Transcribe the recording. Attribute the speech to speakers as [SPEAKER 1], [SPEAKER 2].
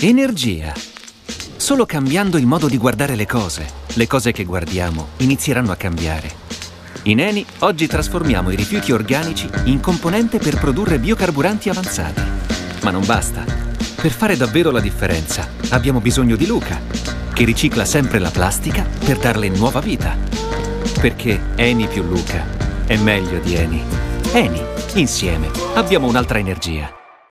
[SPEAKER 1] Energia. Solo cambiando il modo di guardare le cose, le cose che guardiamo inizieranno a cambiare. In Eni oggi trasformiamo i rifiuti organici in componente per produrre biocarburanti avanzati. Ma non basta. Per fare davvero la differenza abbiamo bisogno di Luca, che ricicla sempre la plastica per darle nuova vita. Perché Eni più Luca è meglio di Eni. Eni, insieme, abbiamo un'altra energia.